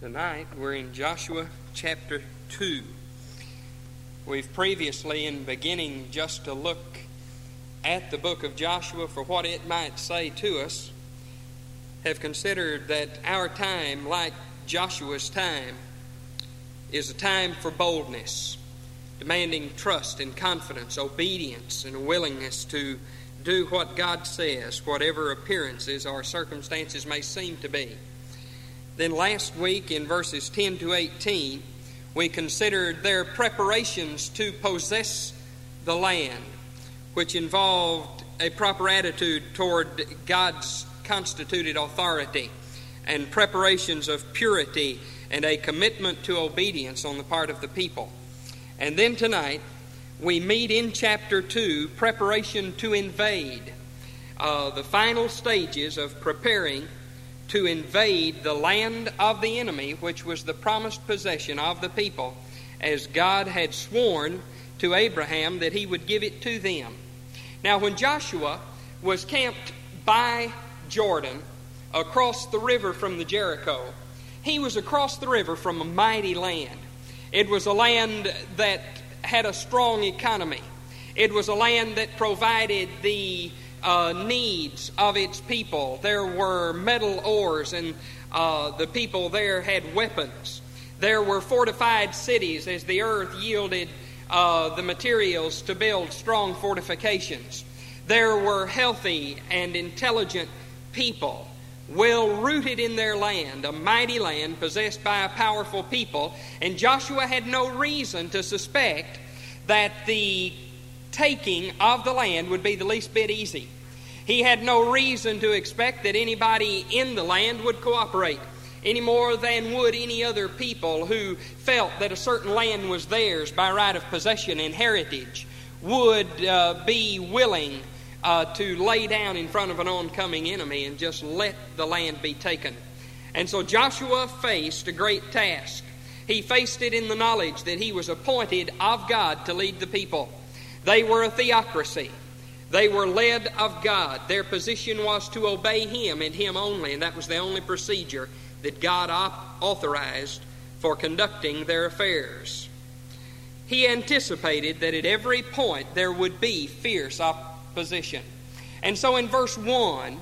Tonight we're in Joshua chapter 2. We've previously, in beginning just to look at the book of Joshua for what it might say to us, have considered that our time, like Joshua's time, is a time for boldness, demanding trust and confidence, obedience, and willingness to do what God says, whatever appearances or circumstances may seem to be. Then last week in verses 10 to 18, we considered their preparations to possess the land, which involved a proper attitude toward God's constituted authority and preparations of purity and a commitment to obedience on the part of the people. And then tonight, we meet in chapter 2 preparation to invade, uh, the final stages of preparing to invade the land of the enemy, which was the promised possession of the people, as God had sworn to Abraham that he would give it to them. Now, when Joshua was camped by Jordan across the river from the Jericho, he was across the river from a mighty land. It was a land that had a strong economy. It was a land that provided the uh, needs of its people. There were metal ores, and uh, the people there had weapons. There were fortified cities as the earth yielded uh, the materials to build strong fortifications. There were healthy and intelligent people, well rooted in their land, a mighty land possessed by a powerful people, and Joshua had no reason to suspect that the taking of the land would be the least bit easy. He had no reason to expect that anybody in the land would cooperate any more than would any other people who felt that a certain land was theirs by right of possession and heritage would uh, be willing uh, to lay down in front of an oncoming enemy and just let the land be taken. And so Joshua faced a great task. He faced it in the knowledge that he was appointed of God to lead the people. They were a theocracy. They were led of God. Their position was to obey Him and Him only, and that was the only procedure that God authorized for conducting their affairs. He anticipated that at every point there would be fierce opposition. And so in verse 1,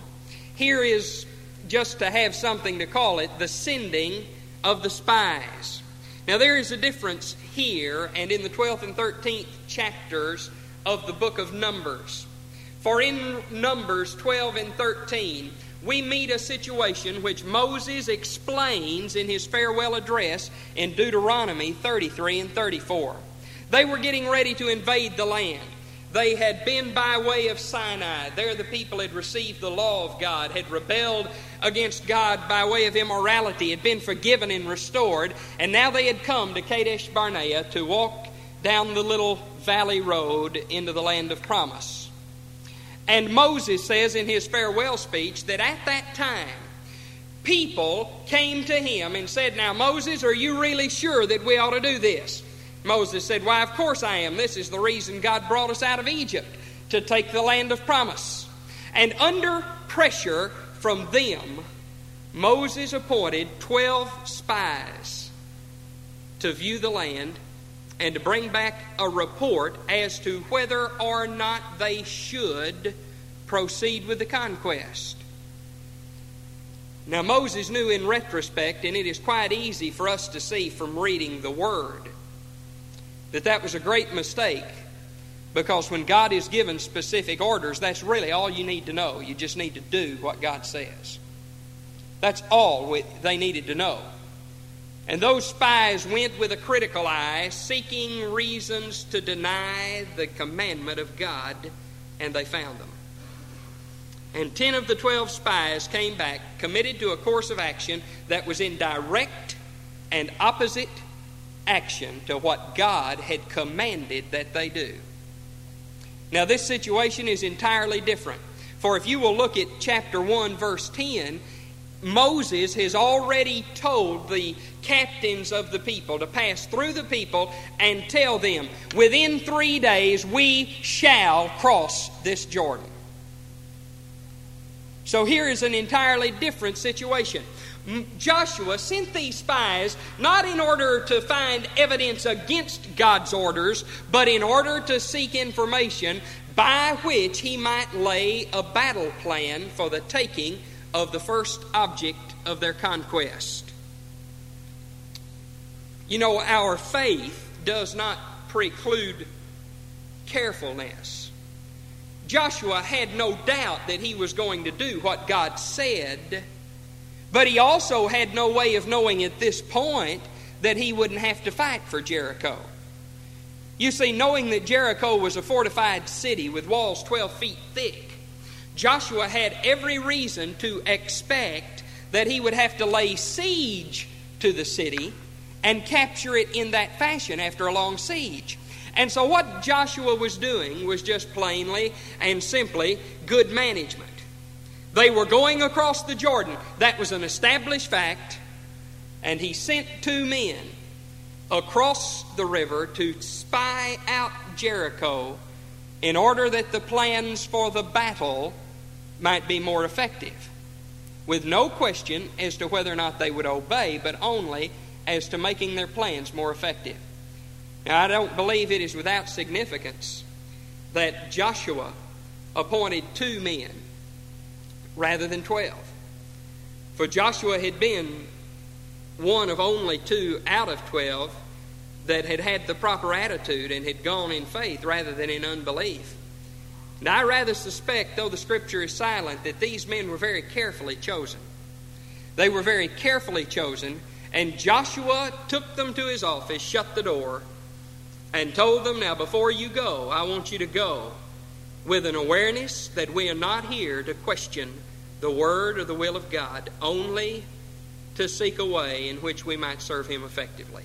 here is just to have something to call it the sending of the spies. Now, there is a difference here and in the 12th and 13th chapters of the book of Numbers. For in Numbers 12 and 13, we meet a situation which Moses explains in his farewell address in Deuteronomy 33 and 34. They were getting ready to invade the land. They had been by way of Sinai. There, the people had received the law of God, had rebelled against God by way of immorality, had been forgiven and restored, and now they had come to Kadesh Barnea to walk down the little valley road into the land of promise. And Moses says in his farewell speech that at that time, people came to him and said, Now, Moses, are you really sure that we ought to do this? Moses said, Why, of course I am. This is the reason God brought us out of Egypt to take the land of promise. And under pressure from them, Moses appointed 12 spies to view the land and to bring back a report as to whether or not they should proceed with the conquest. Now, Moses knew in retrospect, and it is quite easy for us to see from reading the Word, that that was a great mistake because when God is given specific orders, that's really all you need to know. You just need to do what God says. That's all they needed to know. And those spies went with a critical eye, seeking reasons to deny the commandment of God, and they found them. And ten of the twelve spies came back, committed to a course of action that was in direct and opposite action to what God had commanded that they do. Now, this situation is entirely different. For if you will look at chapter 1, verse 10, Moses has already told the captains of the people to pass through the people and tell them, within three days we shall cross this Jordan. So here is an entirely different situation. Joshua sent these spies not in order to find evidence against God's orders, but in order to seek information by which he might lay a battle plan for the taking of the first object of their conquest. You know, our faith does not preclude carefulness. Joshua had no doubt that he was going to do what God said, but he also had no way of knowing at this point that he wouldn't have to fight for Jericho. You see, knowing that Jericho was a fortified city with walls 12 feet thick, Joshua had every reason to expect that he would have to lay siege to the city and capture it in that fashion after a long siege. And so, what Joshua was doing was just plainly and simply good management. They were going across the Jordan. That was an established fact. And he sent two men across the river to spy out Jericho in order that the plans for the battle might be more effective. With no question as to whether or not they would obey, but only as to making their plans more effective. Now, I don't believe it is without significance that Joshua appointed two men rather than twelve. For Joshua had been one of only two out of twelve that had had the proper attitude and had gone in faith rather than in unbelief. And I rather suspect, though the scripture is silent, that these men were very carefully chosen. They were very carefully chosen, and Joshua took them to his office, shut the door, and told them, Now, before you go, I want you to go with an awareness that we are not here to question the Word or the will of God, only to seek a way in which we might serve Him effectively.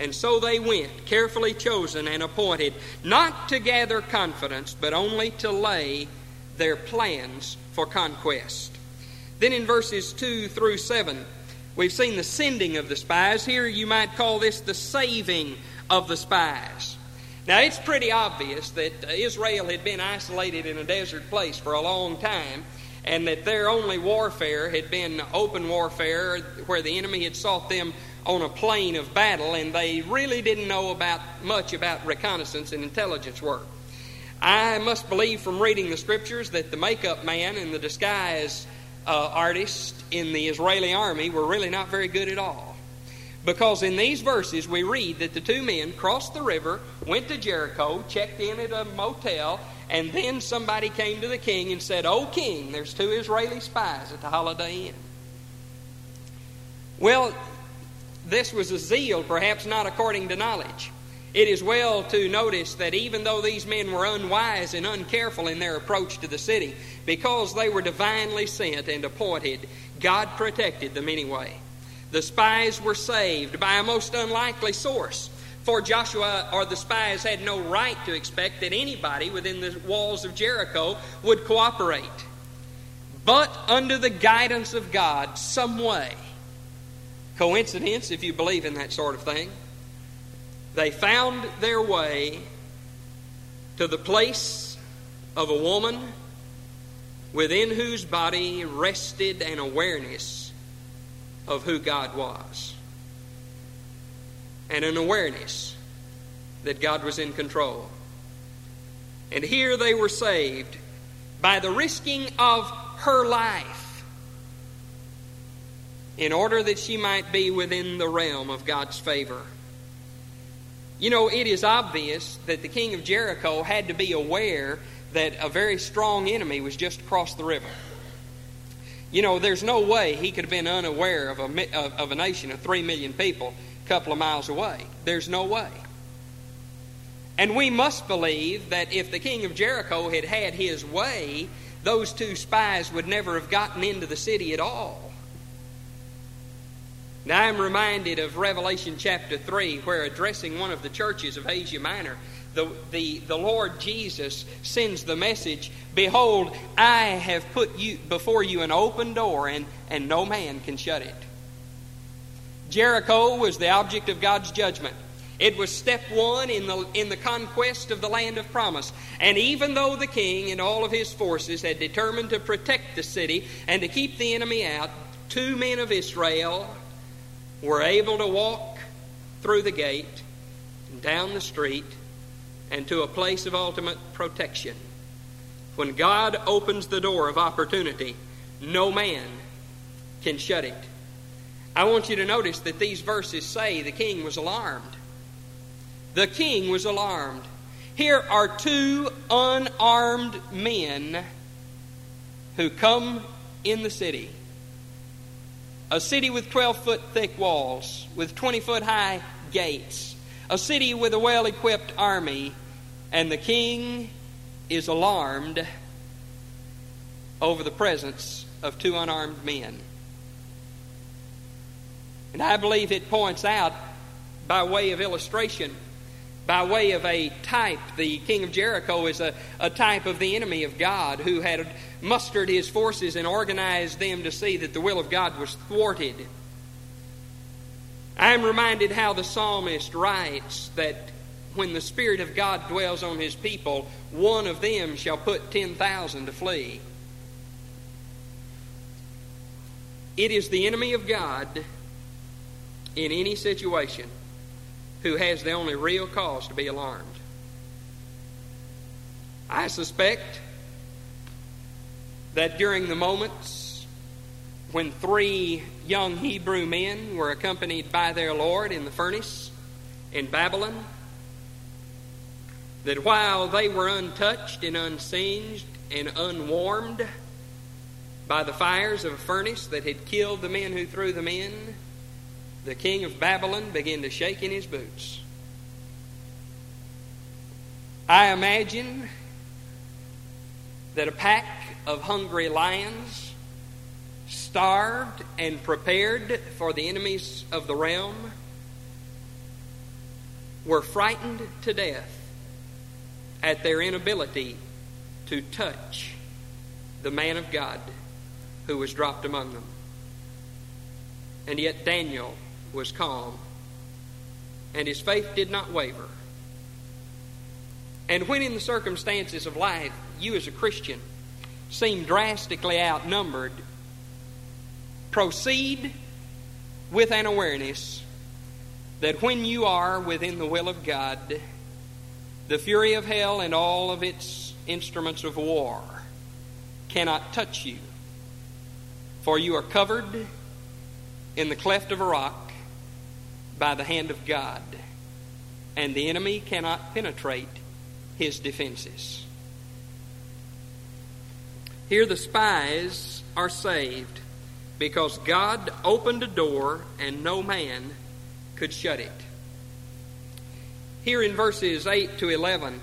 And so they went, carefully chosen and appointed, not to gather confidence, but only to lay their plans for conquest. Then in verses 2 through 7, we've seen the sending of the spies. Here you might call this the saving of the spies. Now, it's pretty obvious that Israel had been isolated in a desert place for a long time, and that their only warfare had been open warfare where the enemy had sought them on a plane of battle, and they really didn't know about much about reconnaissance and intelligence work. I must believe from reading the scriptures that the makeup man and the disguise uh, artist in the Israeli army were really not very good at all. Because in these verses we read that the two men crossed the river, went to Jericho, checked in at a motel, and then somebody came to the king and said, Oh, king, there's two Israeli spies at the Holiday Inn. Well, this was a zeal, perhaps not according to knowledge. It is well to notice that even though these men were unwise and uncareful in their approach to the city, because they were divinely sent and appointed, God protected them anyway. The spies were saved by a most unlikely source. For Joshua or the spies had no right to expect that anybody within the walls of Jericho would cooperate. But under the guidance of God, some way, coincidence if you believe in that sort of thing, they found their way to the place of a woman within whose body rested an awareness of who God was. And an awareness that God was in control. And here they were saved by the risking of her life in order that she might be within the realm of God's favor. You know, it is obvious that the king of Jericho had to be aware that a very strong enemy was just across the river. You know, there's no way he could have been unaware of a, of, of a nation of three million people a couple of miles away. There's no way. And we must believe that if the king of Jericho had had his way, those two spies would never have gotten into the city at all. Now I'm reminded of Revelation chapter 3, where addressing one of the churches of Asia Minor, the, the, the Lord Jesus sends the message Behold, I have put you before you an open door, and, and no man can shut it. Jericho was the object of God's judgment. It was step one in the, in the conquest of the land of promise. And even though the king and all of his forces had determined to protect the city and to keep the enemy out, two men of Israel were able to walk through the gate down the street and to a place of ultimate protection. When God opens the door of opportunity, no man can shut it. I want you to notice that these verses say the king was alarmed. The king was alarmed. Here are two unarmed men who come in the city. A city with 12 foot thick walls, with 20 foot high gates. A city with a well equipped army. And the king is alarmed over the presence of two unarmed men. And I believe it points out, by way of illustration, by way of a type, the king of Jericho is a, a type of the enemy of God who had mustered his forces and organized them to see that the will of God was thwarted. I am reminded how the psalmist writes that when the Spirit of God dwells on his people, one of them shall put 10,000 to flee. It is the enemy of God in any situation who has the only real cause to be alarmed. I suspect that during the moments when three young Hebrew men were accompanied by their Lord in the furnace in Babylon, that while they were untouched and unsinged and unwarmed by the fires of a furnace that had killed the men who threw them in, the king of Babylon began to shake in his boots. I imagine that a pack of hungry lions, starved and prepared for the enemies of the realm, were frightened to death at their inability to touch the man of God who was dropped among them. And yet Daniel was calm, and his faith did not waver. And when in the circumstances of life you as a Christian seem drastically outnumbered, proceed with an awareness that when you are within the will of God, the fury of hell and all of its instruments of war cannot touch you, for you are covered in the cleft of a rock by the hand of God, and the enemy cannot penetrate his defenses. Here, the spies are saved because God opened a door and no man could shut it. Here in verses 8 to 11,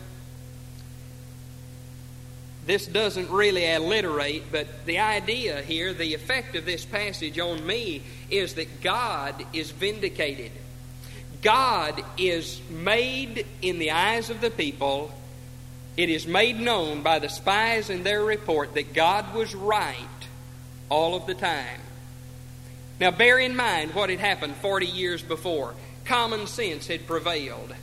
this doesn't really alliterate, but the idea here, the effect of this passage on me, is that God is vindicated. God is made in the eyes of the people. It is made known by the spies in their report that God was right all of the time. Now, bear in mind what had happened 40 years before. Common sense had prevailed.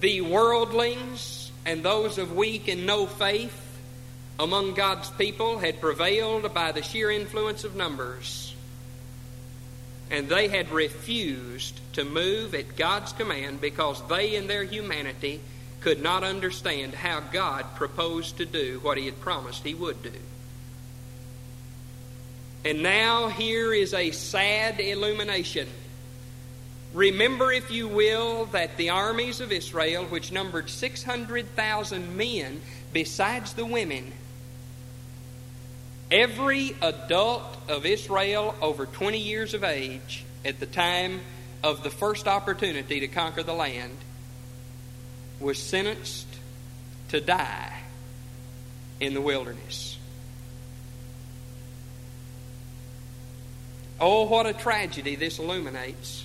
The worldlings and those of weak and no faith among God's people had prevailed by the sheer influence of numbers. And they had refused to move at God's command because they, in their humanity, could not understand how God proposed to do what He had promised He would do. And now here is a sad illumination. Remember, if you will, that the armies of Israel, which numbered 600,000 men besides the women, Every adult of Israel over 20 years of age at the time of the first opportunity to conquer the land was sentenced to die in the wilderness. Oh, what a tragedy this illuminates.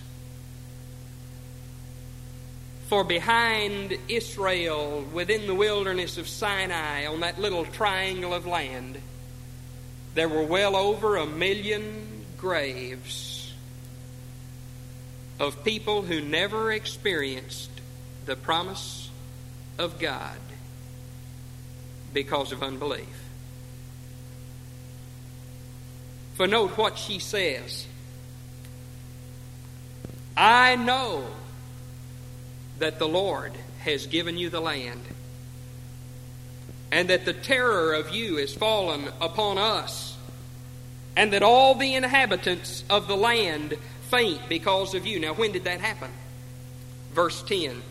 For behind Israel, within the wilderness of Sinai, on that little triangle of land, there were well over a million graves of people who never experienced the promise of God because of unbelief. For note what she says I know that the Lord has given you the land, and that the terror of you is fallen upon us, and that all the inhabitants of the land faint because of you. Now, when did that happen? Verse 10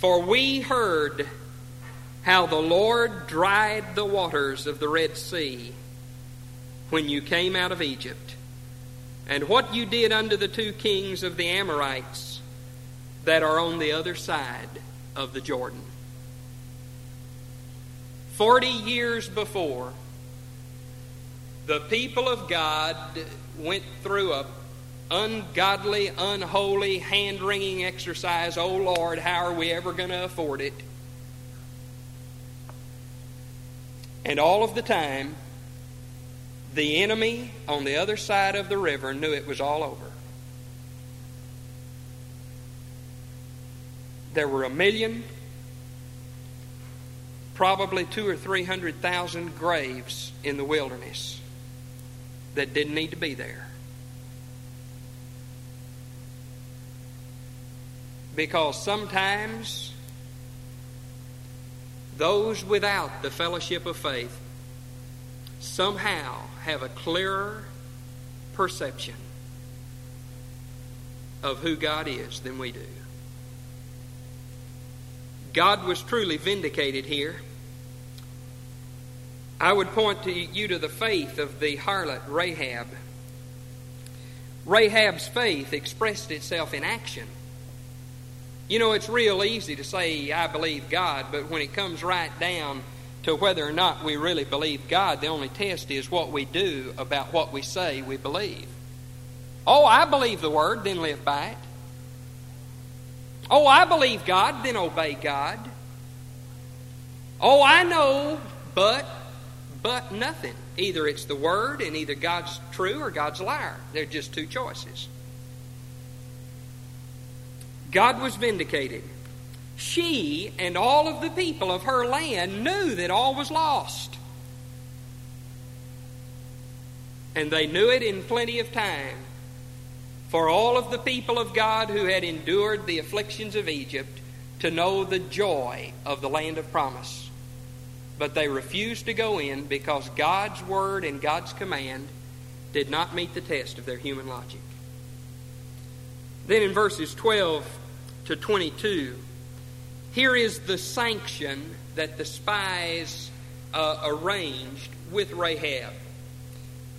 For we heard how the Lord dried the waters of the Red Sea when you came out of Egypt, and what you did unto the two kings of the Amorites that are on the other side of the Jordan. Forty years before, the people of God went through a ungodly, unholy, hand wringing exercise. Oh Lord, how are we ever going to afford it? And all of the time, the enemy on the other side of the river knew it was all over. There were a million, probably two or three hundred thousand graves in the wilderness that didn't need to be there. Because sometimes those without the fellowship of faith somehow have a clearer perception of who God is than we do. God was truly vindicated here. I would point to you to the faith of the harlot Rahab. Rahab's faith expressed itself in action. You know, it's real easy to say, I believe God, but when it comes right down to whether or not we really believe God, the only test is what we do about what we say we believe. Oh, I believe the Word, then live by it. Oh, I believe God, then obey God. Oh, I know, but, but nothing. Either it's the Word, and either God's true or God's liar. They're just two choices. God was vindicated. She and all of the people of her land knew that all was lost. And they knew it in plenty of time. For all of the people of God who had endured the afflictions of Egypt to know the joy of the land of promise. But they refused to go in because God's word and God's command did not meet the test of their human logic. Then in verses 12 to 22, here is the sanction that the spies uh, arranged with Rahab.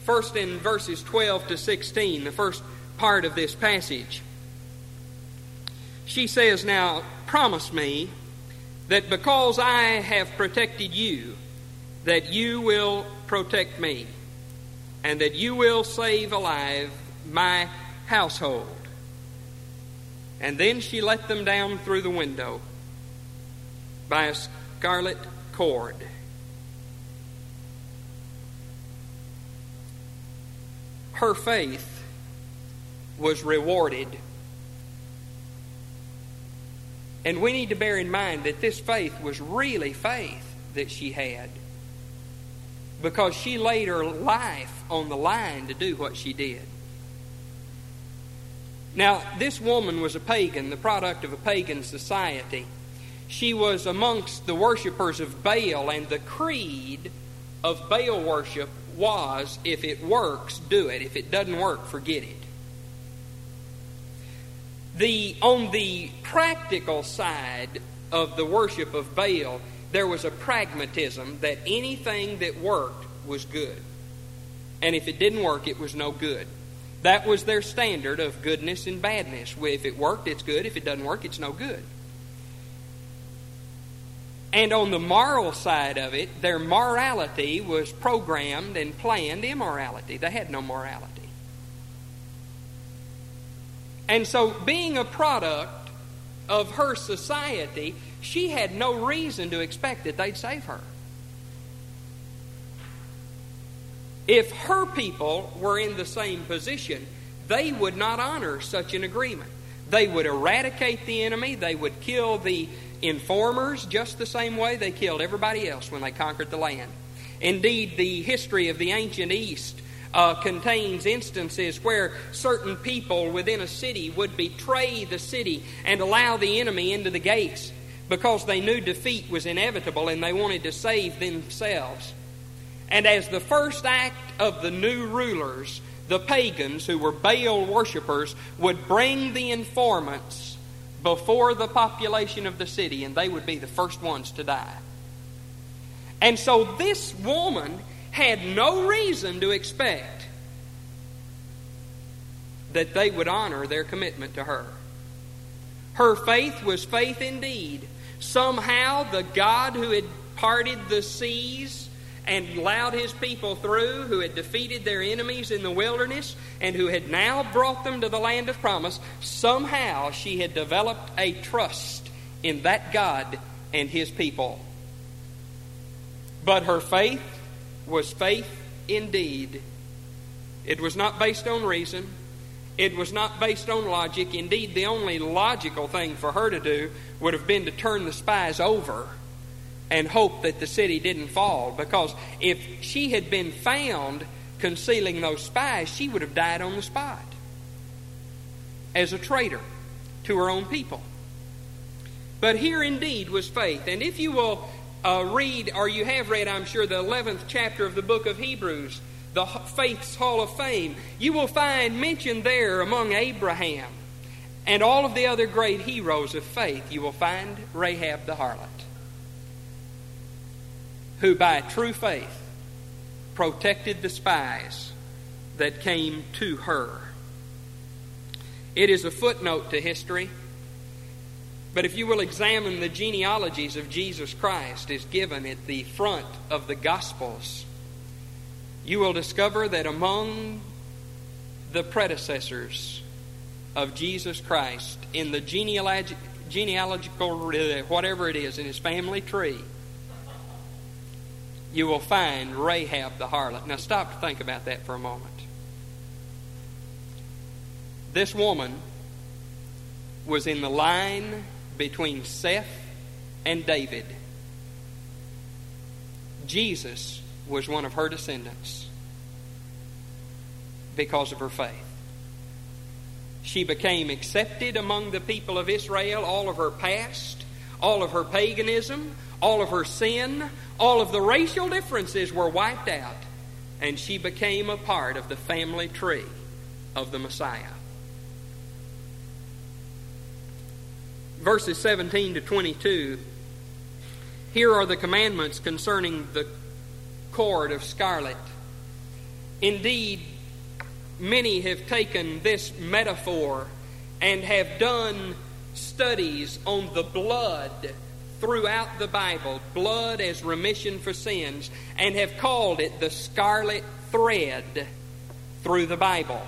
First, in verses 12 to 16, the first part of this passage, she says, Now, promise me that because I have protected you, that you will protect me, and that you will save alive my household. And then she let them down through the window by a scarlet cord. Her faith was rewarded. And we need to bear in mind that this faith was really faith that she had. Because she laid her life on the line to do what she did. Now, this woman was a pagan, the product of a pagan society. She was amongst the worshippers of Baal, and the creed of Baal worship was if it works, do it. If it doesn't work, forget it. The, on the practical side of the worship of Baal, there was a pragmatism that anything that worked was good. And if it didn't work, it was no good. That was their standard of goodness and badness. If it worked, it's good. If it doesn't work, it's no good. And on the moral side of it, their morality was programmed and planned immorality. They had no morality. And so, being a product of her society, she had no reason to expect that they'd save her. If her people were in the same position, they would not honor such an agreement. They would eradicate the enemy, they would kill the informers just the same way they killed everybody else when they conquered the land. Indeed, the history of the ancient East uh, contains instances where certain people within a city would betray the city and allow the enemy into the gates because they knew defeat was inevitable and they wanted to save themselves. And as the first act of the new rulers, the pagans who were Baal worshippers would bring the informants before the population of the city, and they would be the first ones to die. And so this woman had no reason to expect that they would honor their commitment to her. Her faith was faith indeed. Somehow, the God who had parted the seas and allowed his people through, who had defeated their enemies in the wilderness, and who had now brought them to the land of promise, somehow she had developed a trust in that God and his people. But her faith was faith indeed. It was not based on reason. It was not based on logic. Indeed, the only logical thing for her to do would have been to turn the spies over and hope that the city didn't fall. Because if she had been found concealing those spies, she would have died on the spot as a traitor to her own people. But here indeed was faith. And if you will uh, read, or you have read, I'm sure, the 11th chapter of the book of Hebrews, the Faith's Hall of Fame, you will find mentioned there among Abraham and all of the other great heroes of faith, you will find Rahab the harlot, who by true faith protected the spies that came to her. It is a footnote to history. But if you will examine the genealogies of Jesus Christ as given at the front of the Gospels, you will discover that among the predecessors of Jesus Christ in the genealog- genealogical, whatever it is, in his family tree, you will find Rahab the harlot. Now stop to think about that for a moment. This woman was in the line between Seth and David. Jesus was one of her descendants because of her faith. She became accepted among the people of Israel, all of her past, all of her paganism, all of her sin, all of the racial differences were wiped out, and she became a part of the family tree of the Messiah. verses 17 to 22, here are the commandments concerning the cord of scarlet. Indeed, many have taken this metaphor and have done studies on the blood throughout the Bible, blood as remission for sins, and have called it the scarlet thread through the Bible.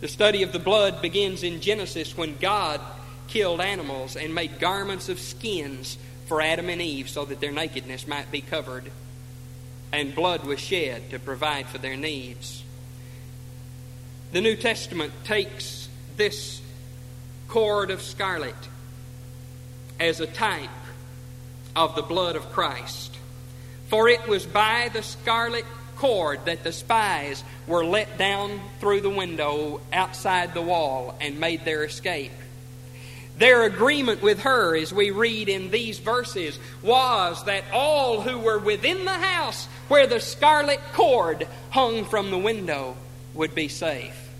The study of the blood begins in Genesis when God killed animals and made garments of skins for Adam and Eve so that their nakedness might be covered. And blood was shed to provide for their needs. The New Testament takes this cord of scarlet as a type of the blood of Christ. For it was by the scarlet cord that the spies were let down through the window outside the wall and made their escape. Their agreement with her, as we read in these verses, was that all who were within the house where the scarlet cord hung from the window would be safe.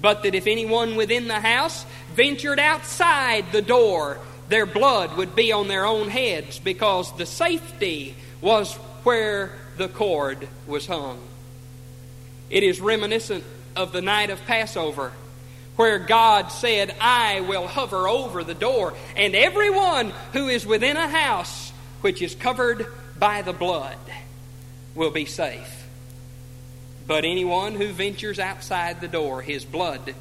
But that if anyone within the house ventured outside the door, their blood would be on their own heads because the safety was where the cord was hung. It is reminiscent of the night of Passover where God said, I will hover over the door, and everyone who is within a house which is covered by the blood will be safe. But anyone who ventures outside the door, his blood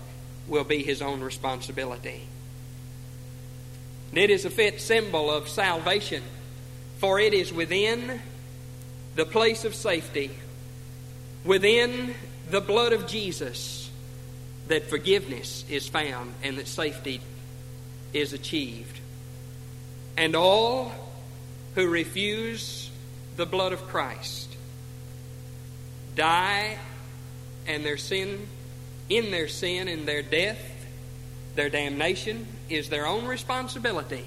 will be his own responsibility. It is a fit symbol of salvation, for it is within the place of safety, within the blood of Jesus that forgiveness is found and that safety is achieved. And all who refuse the blood of Christ die and their sin in their sin and their death their damnation is their own responsibility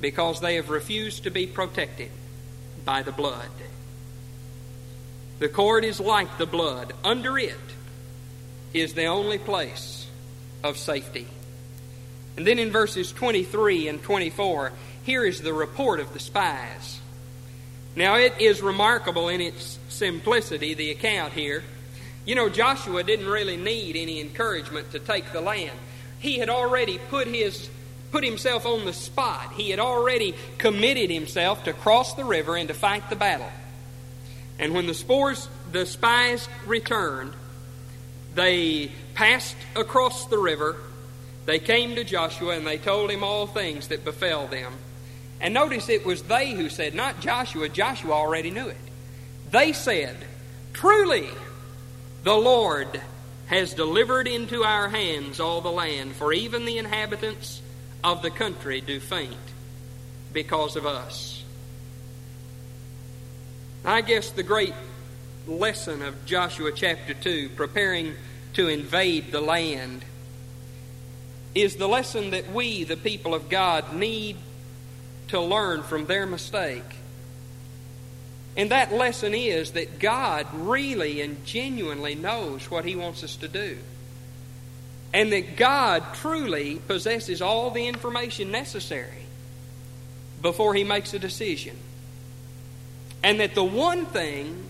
because they have refused to be protected by the blood. The cord is like the blood. Under it is the only place of safety. And then in verses 23 and 24, here is the report of the spies. Now, it is remarkable in its simplicity, the account here. You know, Joshua didn't really need any encouragement to take the land. He had already put his put himself on the spot. He had already committed himself to cross the river and to fight the battle. And when the spores the spies returned, they passed across the river. They came to Joshua and they told him all things that befell them. And notice it was they who said, not Joshua. Joshua already knew it. They said, Truly, the Lord has delivered into our hands all the land, for even the inhabitants of the country do faint because of us. I guess the great lesson of Joshua chapter 2, preparing to invade the land, is the lesson that we, the people of God, need to learn from their mistake. And that lesson is that God really and genuinely knows what He wants us to do. And that God truly possesses all the information necessary before He makes a decision. And that the one thing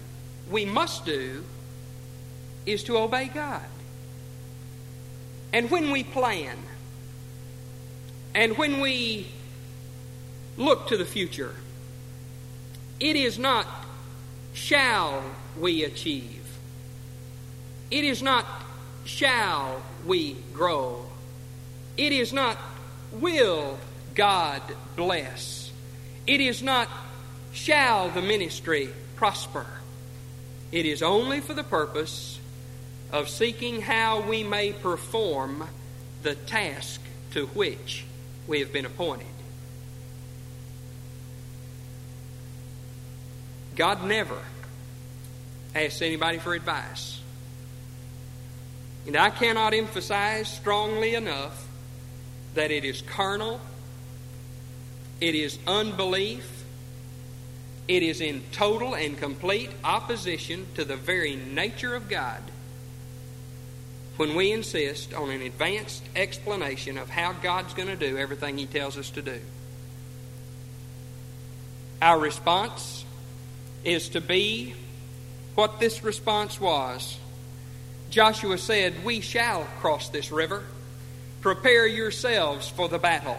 we must do is to obey God. And when we plan, and when we look to the future, it is not shall we achieve. It is not shall we grow. It is not will God bless. It is not shall the ministry prosper. It is only for the purpose of seeking how we may perform the task to which we have been appointed. God never asks anybody for advice. And I cannot emphasize strongly enough that it is carnal, it is unbelief, it is in total and complete opposition to the very nature of God when we insist on an advanced explanation of how God's going to do everything He tells us to do. Our response is to be what this response was. Joshua said, We shall cross this river. Prepare yourselves for the battle.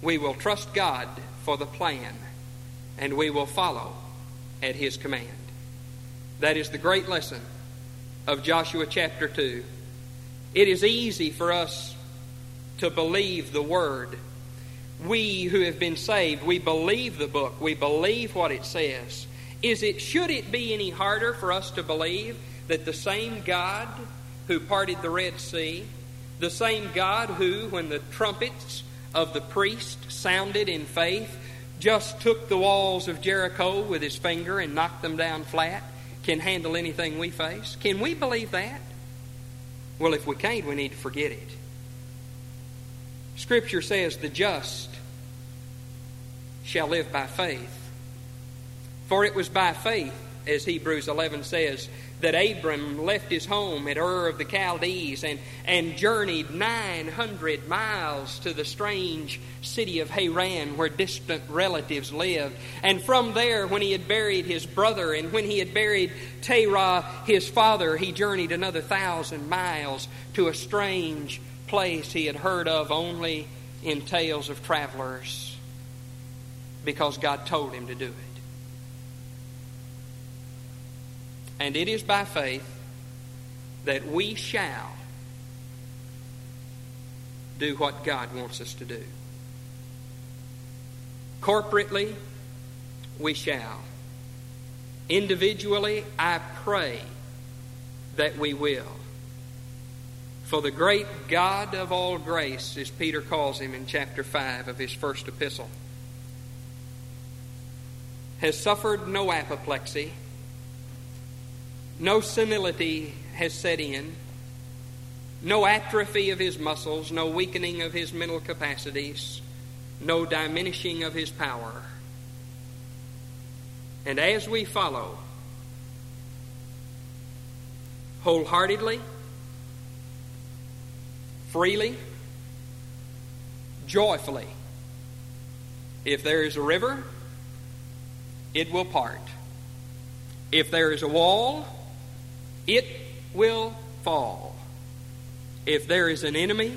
We will trust God for the plan, and we will follow at His command. That is the great lesson of Joshua chapter 2. It is easy for us to believe the Word we who have been saved, we believe the book, we believe what it says. Is it should it be any harder for us to believe that the same God who parted the Red Sea, the same God who, when the trumpets of the priest sounded in faith, just took the walls of Jericho with his finger and knocked them down flat, can handle anything we face? Can we believe that? Well, if we can't, we need to forget it. Scripture says, The just shall live by faith. For it was by faith, as Hebrews 11 says, that Abram left his home at Ur of the Chaldees and, and journeyed 900 miles to the strange city of Haran where distant relatives lived. And from there, when he had buried his brother and when he had buried Terah, his father, he journeyed another thousand miles to a strange place he had heard of only in tales of travelers because God told him to do it. And it is by faith that we shall do what God wants us to do. Corporately, we shall. Individually, I pray that we will. For the great God of all grace, as Peter calls him in chapter 5 of his first epistle, has suffered no apoplexy, no senility has set in, no atrophy of his muscles, no weakening of his mental capacities, no diminishing of his power. And as we follow wholeheartedly, freely, joyfully, if there is a river, it will part. If there is a wall, it will fall. If there is an enemy,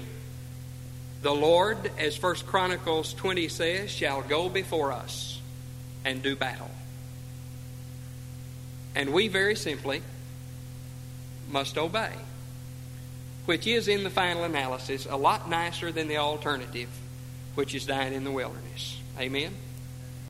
the Lord, as First Chronicles 20 says, shall go before us and do battle. And we very simply must obey, which is, in the final analysis, a lot nicer than the alternative, which is dying in the wilderness. Amen?